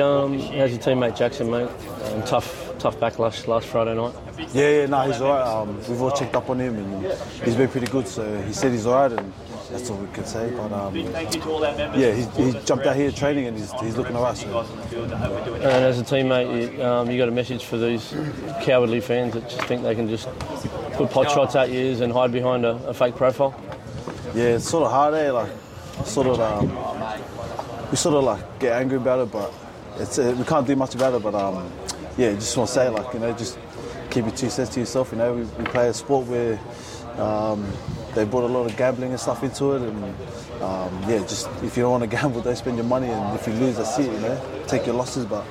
Um, how's your teammate Jackson, mate? Um, tough, tough backlash last Friday night. Yeah, yeah, no, he's alright. Um, we've all checked up on him, and he's been pretty good. So he said he's alright, and that's all we can say. But um, yeah, he, he jumped out here training, and he's, he's looking alright. So. And as a teammate, you, um, you got a message for these cowardly fans that just think they can just put pot shots at you and hide behind a, a fake profile. Yeah, it's sort of hard, eh? Like, sort of, um, we sort of like get angry about it, but it's uh, we can't do much about it. But um, yeah, just want to say like you know, just keep your two cents to yourself. You know, we, we play a sport where um, they brought a lot of gambling and stuff into it, and um, yeah, just if you don't want to gamble, don't spend your money, and if you lose, that's it. You know, take your losses, but.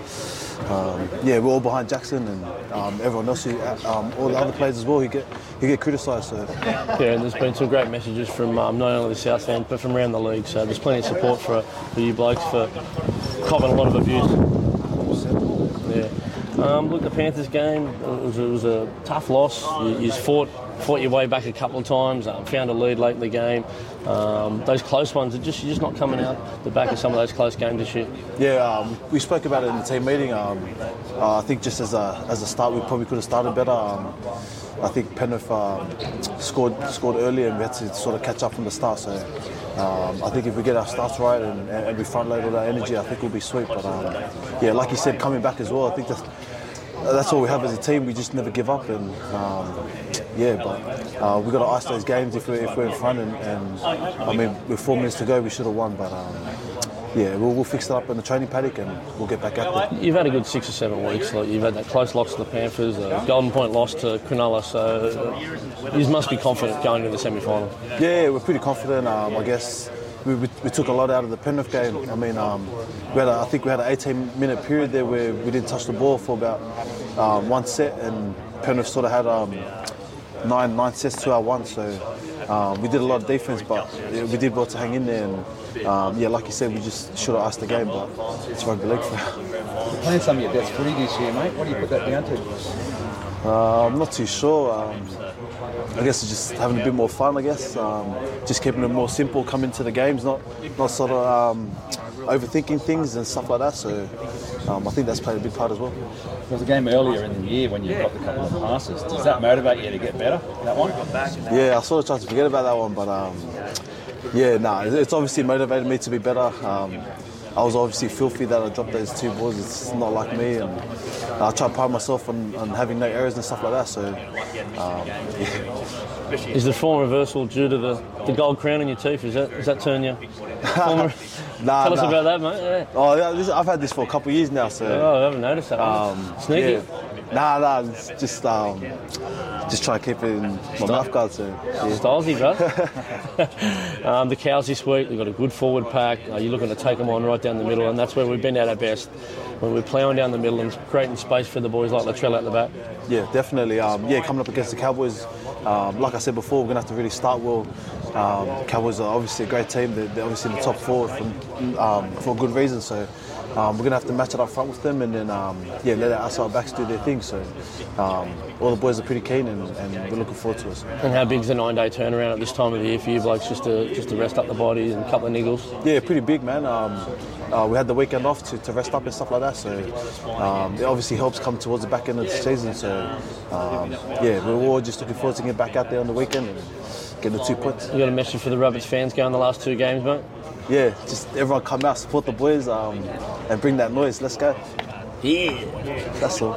Um, yeah, we're all behind Jackson and um, everyone else, who, um, all the other players as well, who get who get criticised. So. Yeah, and there's been some great messages from um, not only the South End but from around the league. So there's plenty of support for, for you blokes for copping a lot of abuse. Yeah. Um, look, the Panthers game it was, it was a tough loss. You, you fought fought your way back a couple of times, um, found a lead late in the game. Um, those close ones are just you're just not coming out the back of some of those close games this year. Yeah, um, we spoke about it in the team meeting. Um, uh, I think just as a as a start, we probably could have started better. Um, I think Penrith um, scored scored early, and we had to sort of catch up from the start. So um, I think if we get our starts right and, and we front load all that energy, I think we'll be sweet. But um, yeah, like you said, coming back as well, I think that's that's all we have as a team. We just never give up, and um, yeah, but uh, we've got to ice those games if we're, if we're in front. And, and I mean, with four minutes to go, we should have won, but. Um, yeah, we'll, we'll fix it up in the training paddock and we'll get back out there. You've had a good six or seven weeks. Like you've had that close loss to the Panthers, a Golden Point loss to Cronulla, so you must be confident going to the semi-final. Yeah, we're pretty confident. Um, I guess we, we, we, took a lot out of the Penrith game. I mean, um, we had a, I think we had an 18 minute period there where we didn't touch the ball for about um, one set, and Penrith sort of had um, nine nine sets to our one. So um, we did a lot of defense, but we did well to hang in there. And um, yeah, like you said, we just should have asked the game, but it's rugby league for You're playing some of your best footy this year, mate. What do you put that down to? Uh, I'm not too sure. Um, I guess it's just having a bit more fun. I guess um, just keeping it more simple, coming to the games, not not sort of um, overthinking things and stuff like that. So um, I think that's played a big part as well. There was a game earlier in the year when you got the couple of passes. Does that motivate you to get better? That one? Yeah, I sort of tried to forget about that one, but um, yeah, nah, it's obviously motivated me to be better. I was obviously filthy that I dropped those two balls. It's not like me, and I try to pride myself on, on having no errors and stuff like that. So, um, yeah. Is the form reversal due to the, the gold crown in your teeth? Is that is that turn you? Form, nah, tell us nah. about that, mate. Yeah. Oh, yeah, this, I've had this for a couple of years now. So, Oh, I haven't noticed that. um, Sneaky. yeah. Nah, nah, just um, just try to keep it in my mouth guard. So, yeah. Stylesy, bro. um, the cows this week, they've got a good forward pack. Uh, you're looking to take them on right down the middle, and that's where we've been at our best. When we're ploughing down the middle and creating space for the boys like Latrell out the back. Yeah, definitely. Um, yeah, coming up against the Cowboys, um, like I said before, we're going to have to really start well. Um, Cowboys are obviously a great team. They're, they're obviously in the top four for, um, for a good reason. So um, we're going to have to match it up front with them and then, um, yeah, let our outside backs do their thing. So um, all the boys are pretty keen and, and we're looking forward to it. And how big's the nine-day turnaround at this time of the year for you blokes, just to just to rest up the bodies and a couple of niggles? Yeah, pretty big, man. Um, uh, we had the weekend off to, to rest up and stuff like that, so um, it obviously helps come towards the back end of the season. So um, yeah, we're all just looking forward to getting back out there on the weekend and getting the two points. You got a message for the Rabbits fans going the last two games, mate? Yeah, just everyone come out, support the boys, um, and bring that noise. Let's go. Yeah. That's all.